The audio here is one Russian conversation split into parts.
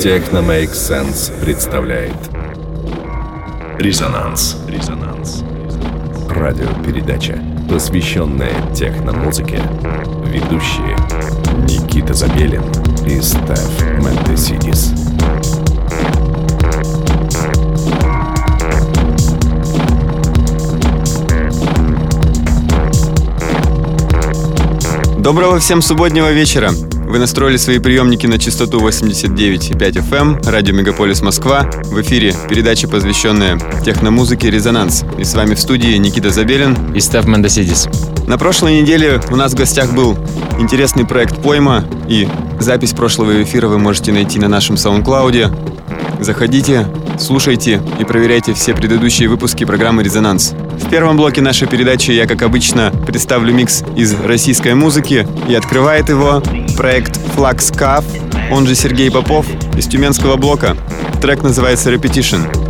Техно Make Sense представляет Резонанс. Резонанс. Радиопередача, посвященная техномузыке. Ведущие Никита Забелин и Стеф Мендесидис. Доброго всем субботнего вечера! Вы настроили свои приемники на частоту 89,5 FM, эм, радио Мегаполис Москва. В эфире передача, посвященная техномузыке «Резонанс». И с вами в студии Никита Забелин и Став Мендесидис. На прошлой неделе у нас в гостях был интересный проект «Пойма», и запись прошлого эфира вы можете найти на нашем саундклауде. Заходите, слушайте и проверяйте все предыдущие выпуски программы «Резонанс». В первом блоке нашей передачи я, как обычно, представлю микс из российской музыки, и открывает его проект Cuff, он же Сергей Попов, из Тюменского блока. Трек называется «Repetition».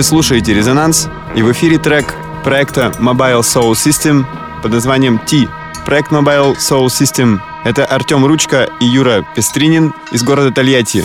Вы слушаете «Резонанс» и в эфире трек проекта Mobile Soul System под названием T. Проект Mobile Soul System — это Артем Ручка и Юра Пестринин из города Тольятти.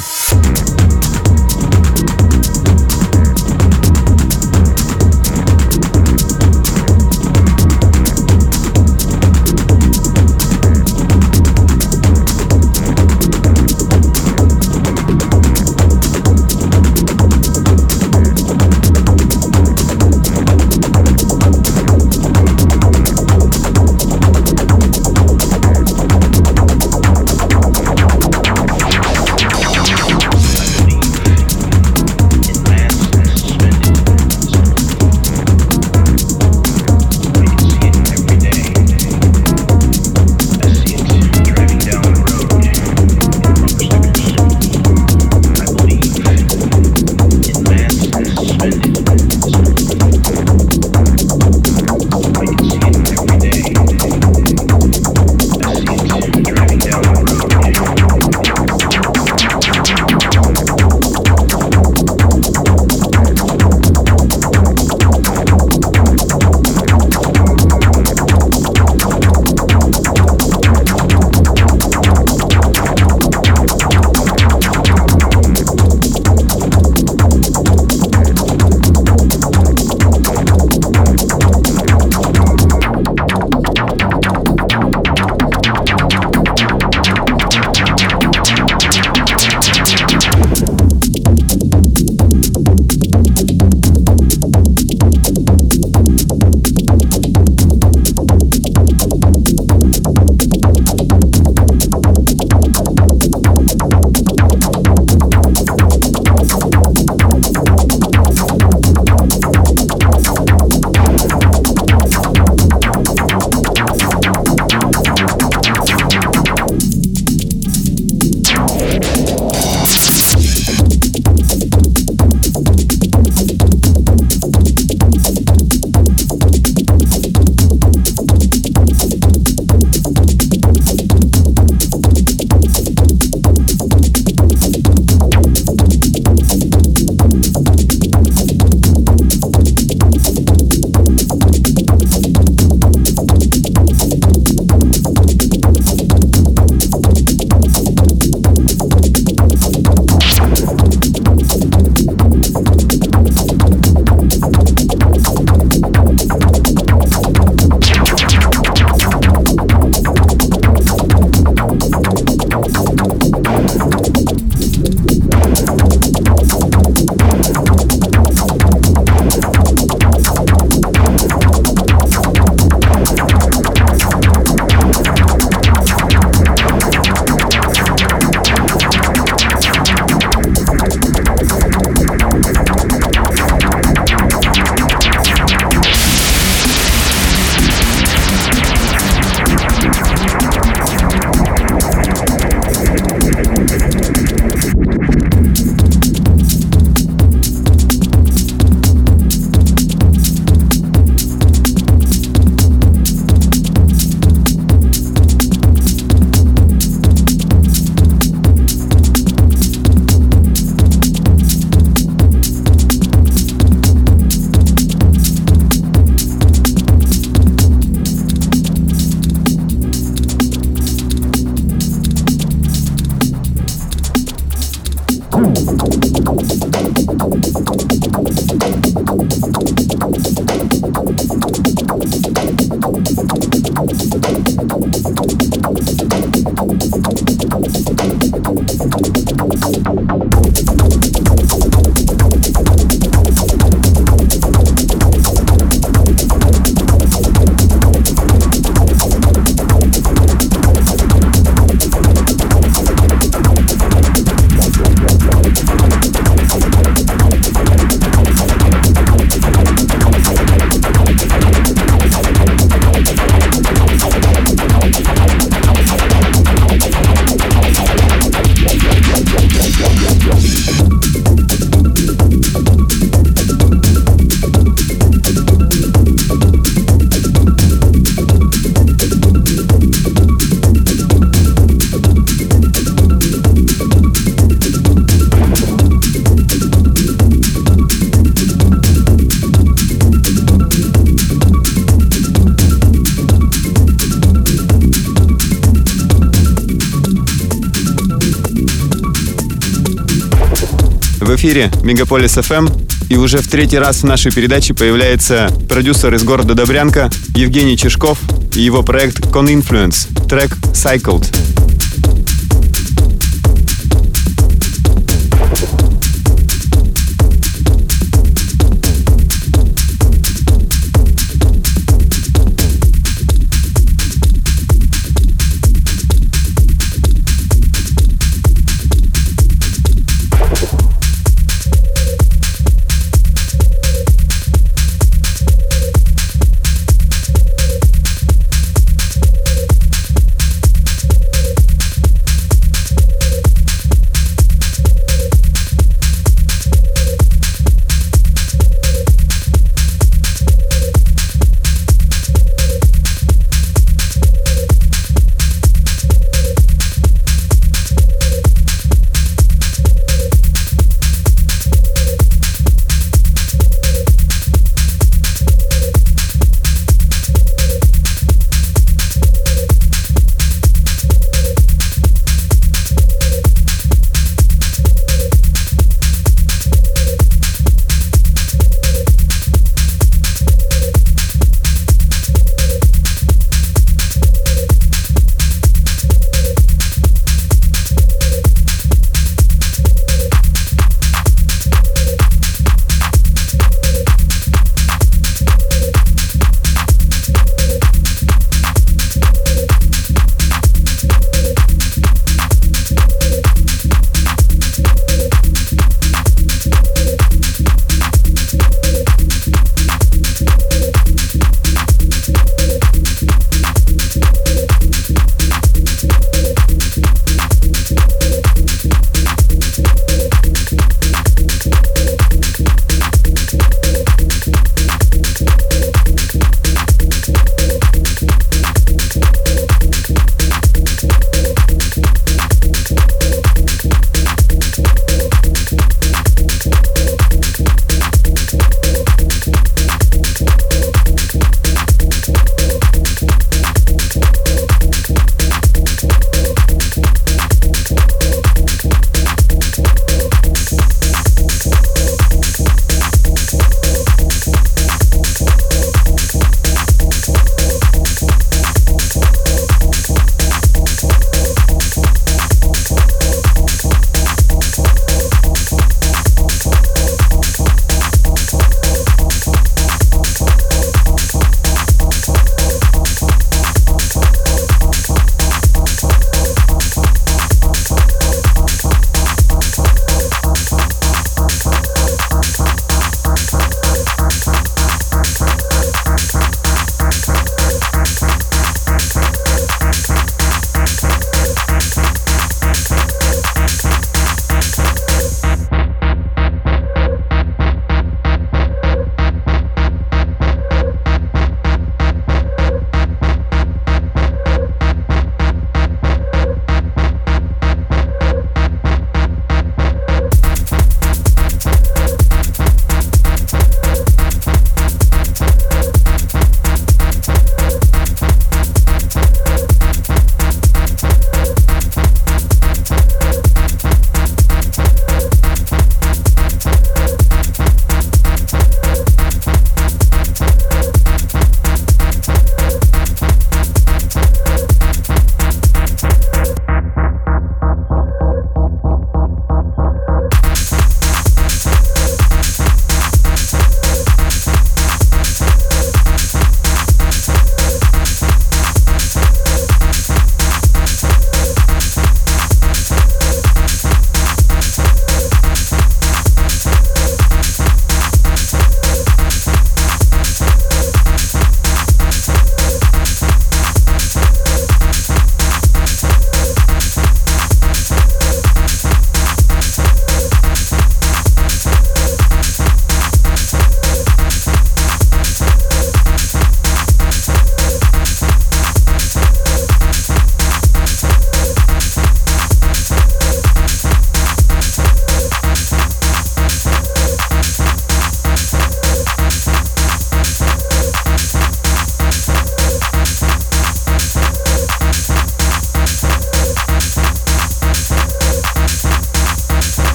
Эфире Мегаполис FM и уже в третий раз в нашей передаче появляется продюсер из города Добрянка Евгений Чешков и его проект Con Influence, трек Cycled.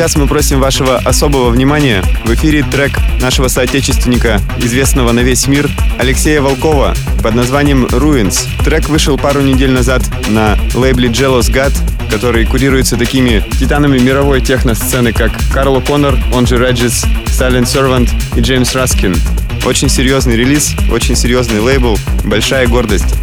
Сейчас мы просим вашего особого внимания. В эфире трек нашего соотечественника, известного на весь мир, Алексея Волкова под названием «Ruins». Трек вышел пару недель назад на лейбле Jealous God, который курируется такими титанами мировой техно-сцены, как Карло Коннор, он же Regis, Silent Servant и Джеймс Раскин. Очень серьезный релиз, очень серьезный лейбл, большая гордость.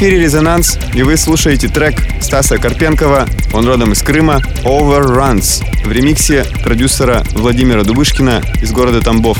Эфире «Резонанс» и вы слушаете трек Стаса Карпенкова, он родом из Крыма, «Overruns» в ремиксе продюсера Владимира Дубышкина из города Тамбов.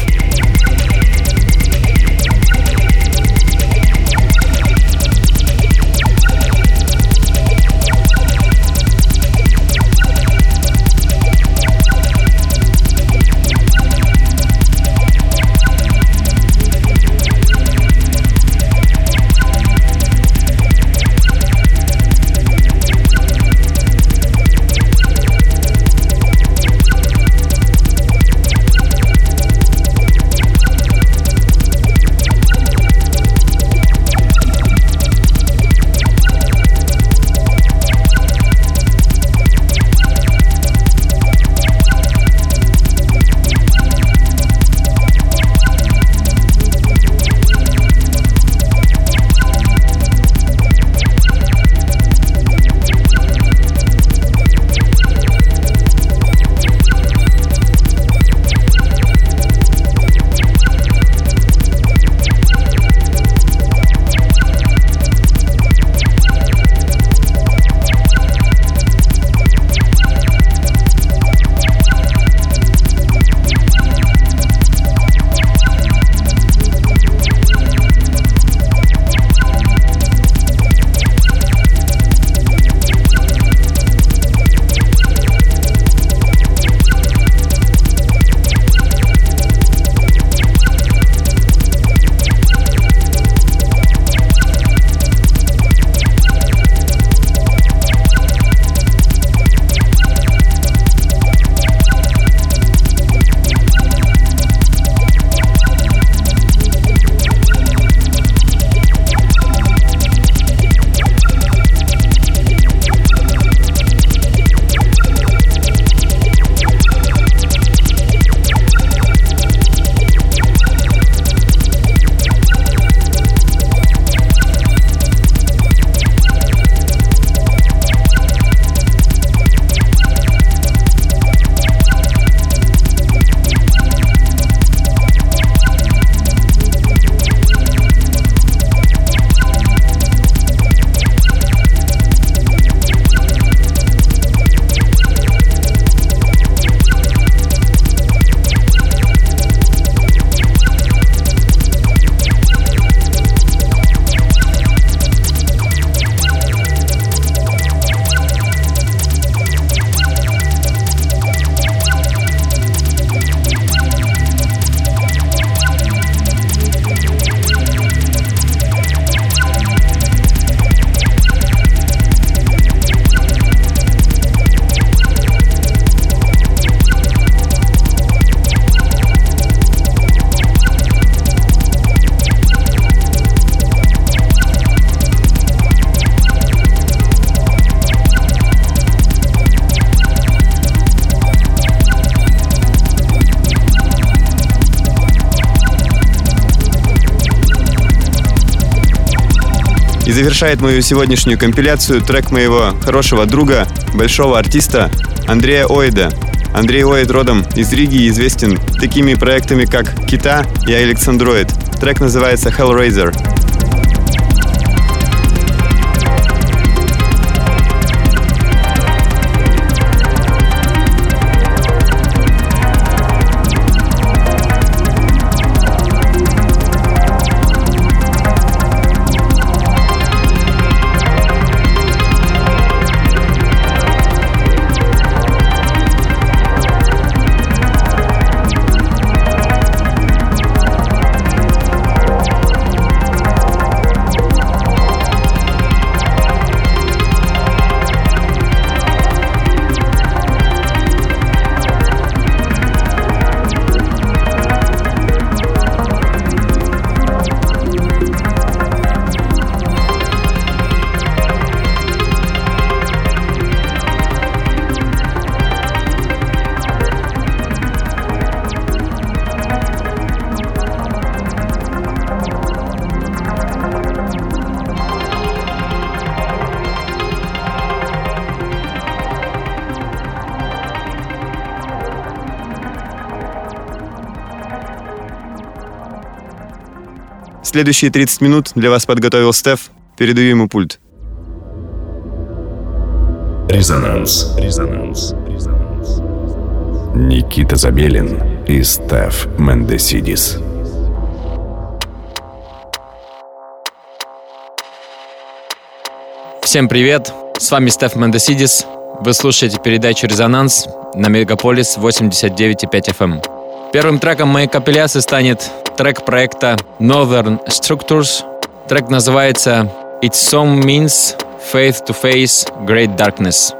Завершает мою сегодняшнюю компиляцию трек моего хорошего друга, большого артиста Андрея Оида. Андрей Оид родом из Риги и известен такими проектами, как «Кита» и «Александроид». Трек называется «Hellraiser». Следующие 30 минут для вас подготовил Стеф. Передаю ему пульт. Резонанс. Резонанс. Резонанс. Никита Забелин и Стеф Мендесидис. Всем привет! С вами Стеф Мендесидис. Вы слушаете передачу «Резонанс» на Мегаполис 89,5 FM. Первым треком моей компиляции станет трек проекта Northern Structures. Трек называется «Its Song Means Faith to Face Great Darkness».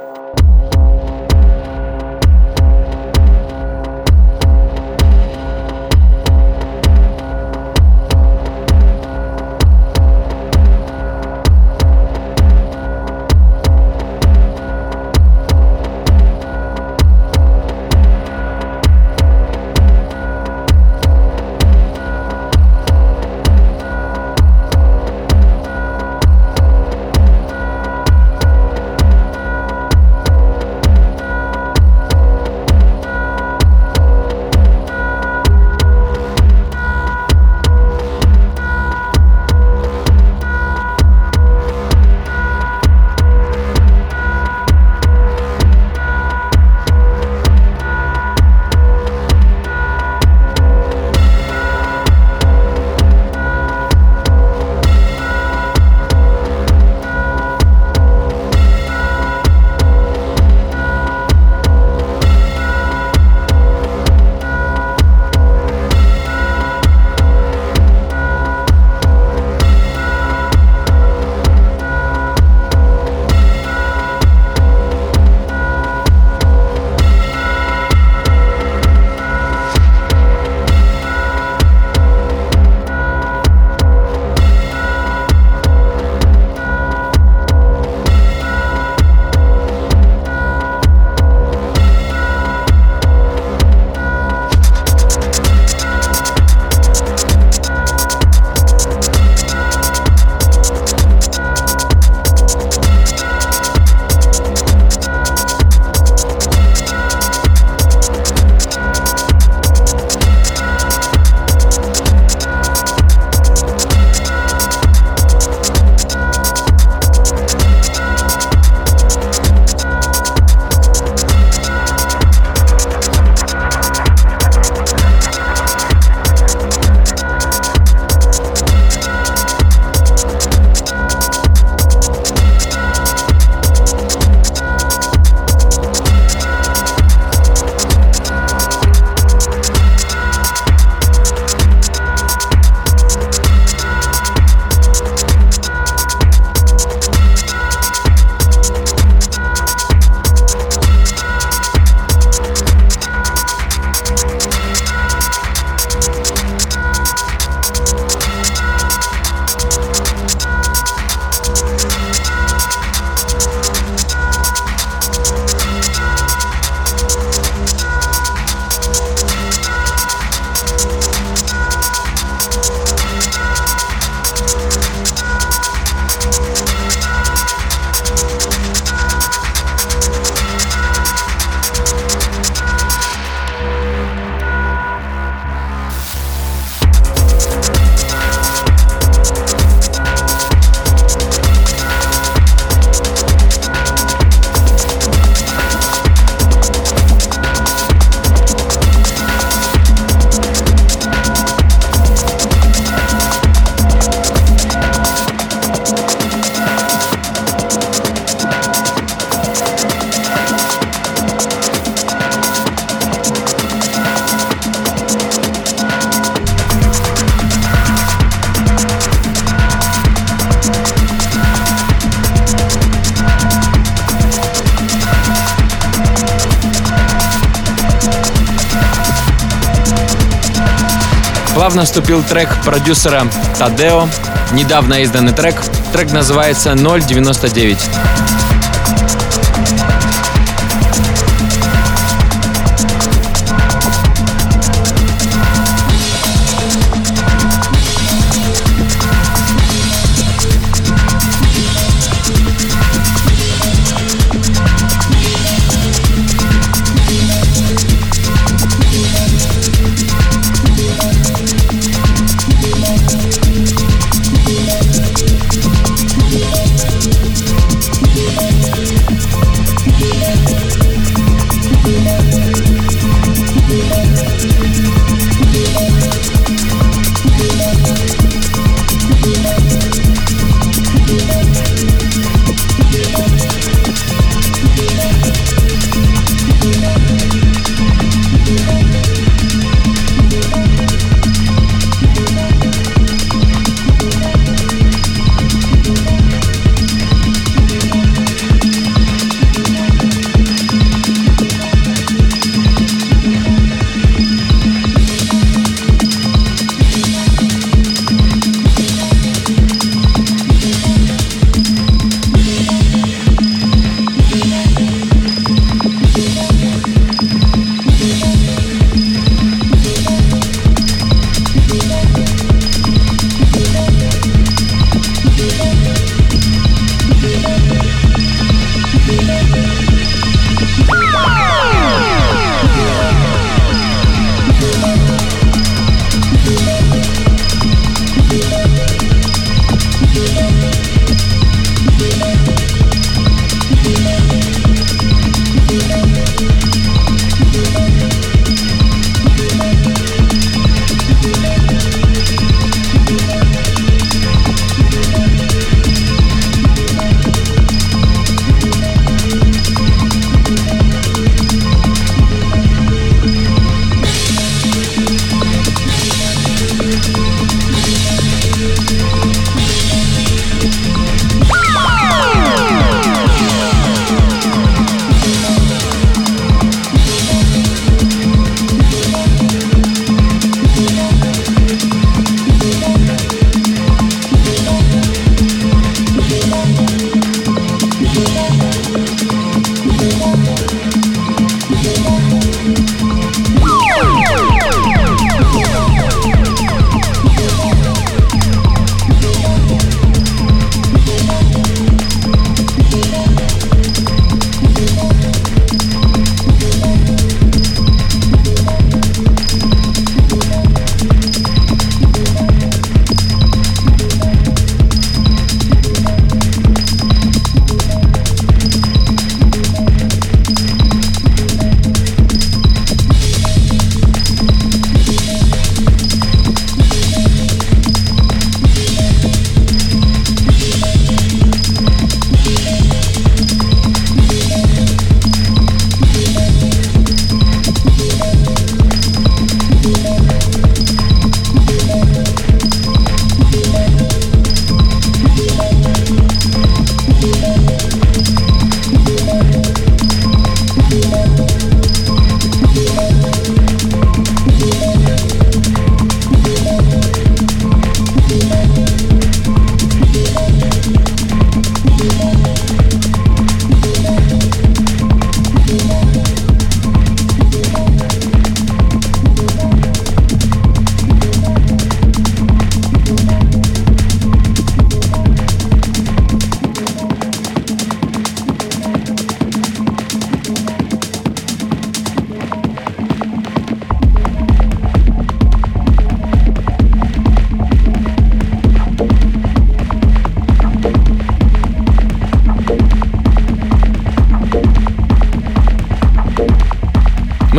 Плавно вступил трек продюсера Тадео. Недавно изданный трек. Трек называется 099.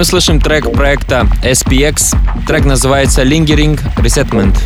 Слышим трек проекта SPX. Трек называется Lingering Resettlement.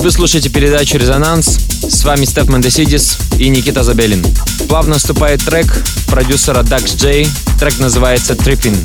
Вы слушаете передачу «Резонанс». С вами Стеф Мендесидис и Никита Забелин. Плавно вступает трек продюсера Dax J. Трек называется «Tripping».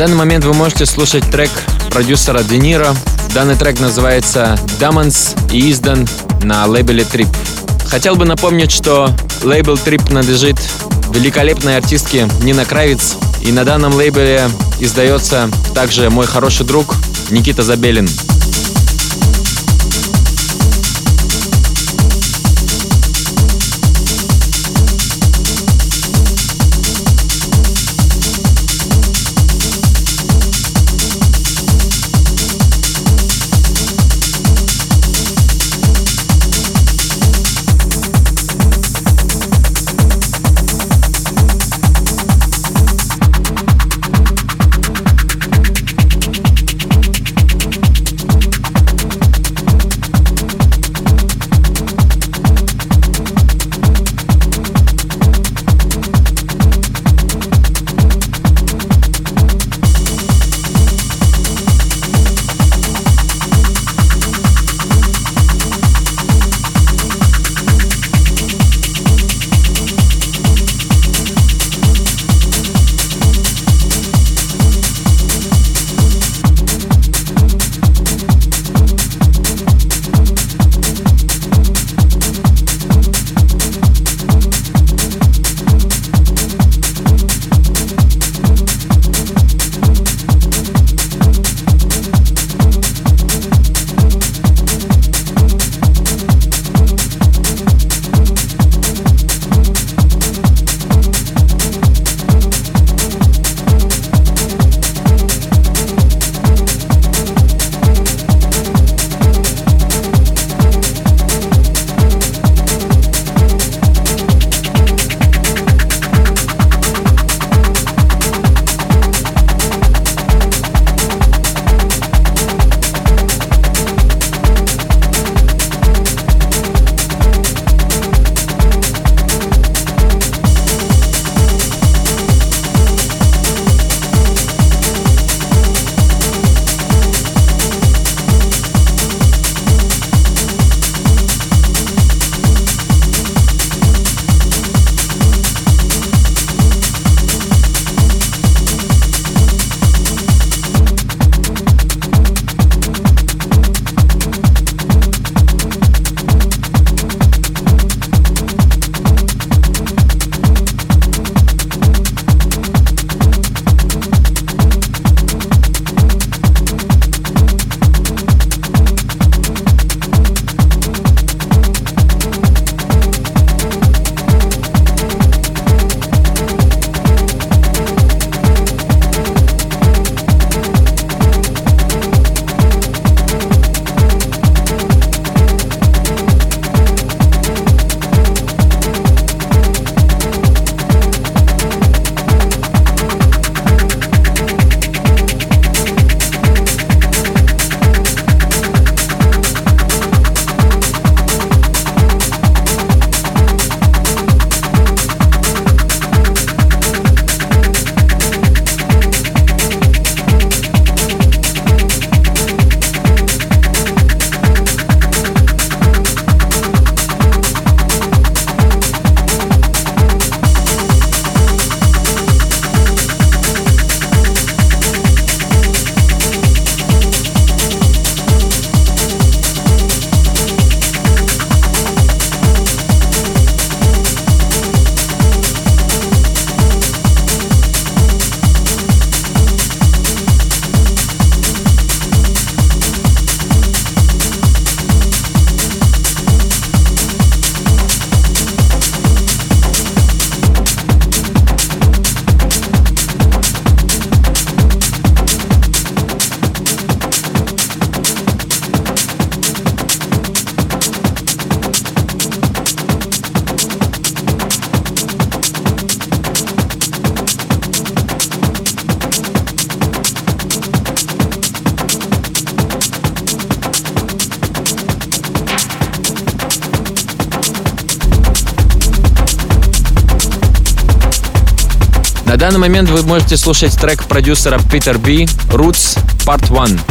Данный момент вы можете слушать трек продюсера Дениро. Данный трек называется Diamonds и издан на лейбле Trip. Хотел бы напомнить, что лейбл Trip принадлежит великолепной артистке Нина Кравиц. И на данном лейбле издается также мой хороший друг Никита Забелин. Данный момент вы можете слушать трек продюсера Питер Би «Roots Part 1».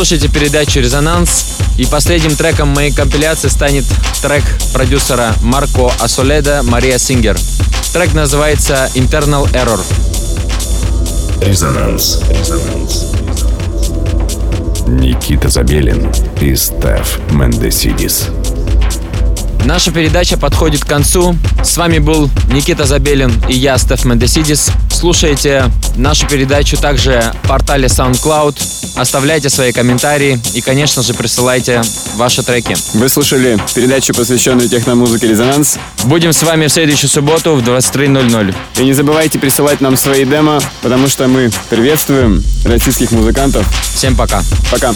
Слушаете передачу «Резонанс», и последним треком моей компиляции станет трек продюсера Марко Асоледа Мария Сингер. Трек называется «Internal Error». Резонанс. Резонанс. Никита Забелин и Стеф Мендесидис. Наша передача подходит к концу. С вами был Никита Забелин и я, Стеф Мендесидис. Слушайте нашу передачу также в портале SoundCloud. Оставляйте свои комментарии и, конечно же, присылайте ваши треки. Вы слушали передачу, посвященную техномузыке «Резонанс». Будем с вами в следующую субботу в 23.00. И не забывайте присылать нам свои демо, потому что мы приветствуем российских музыкантов. Всем пока. Пока.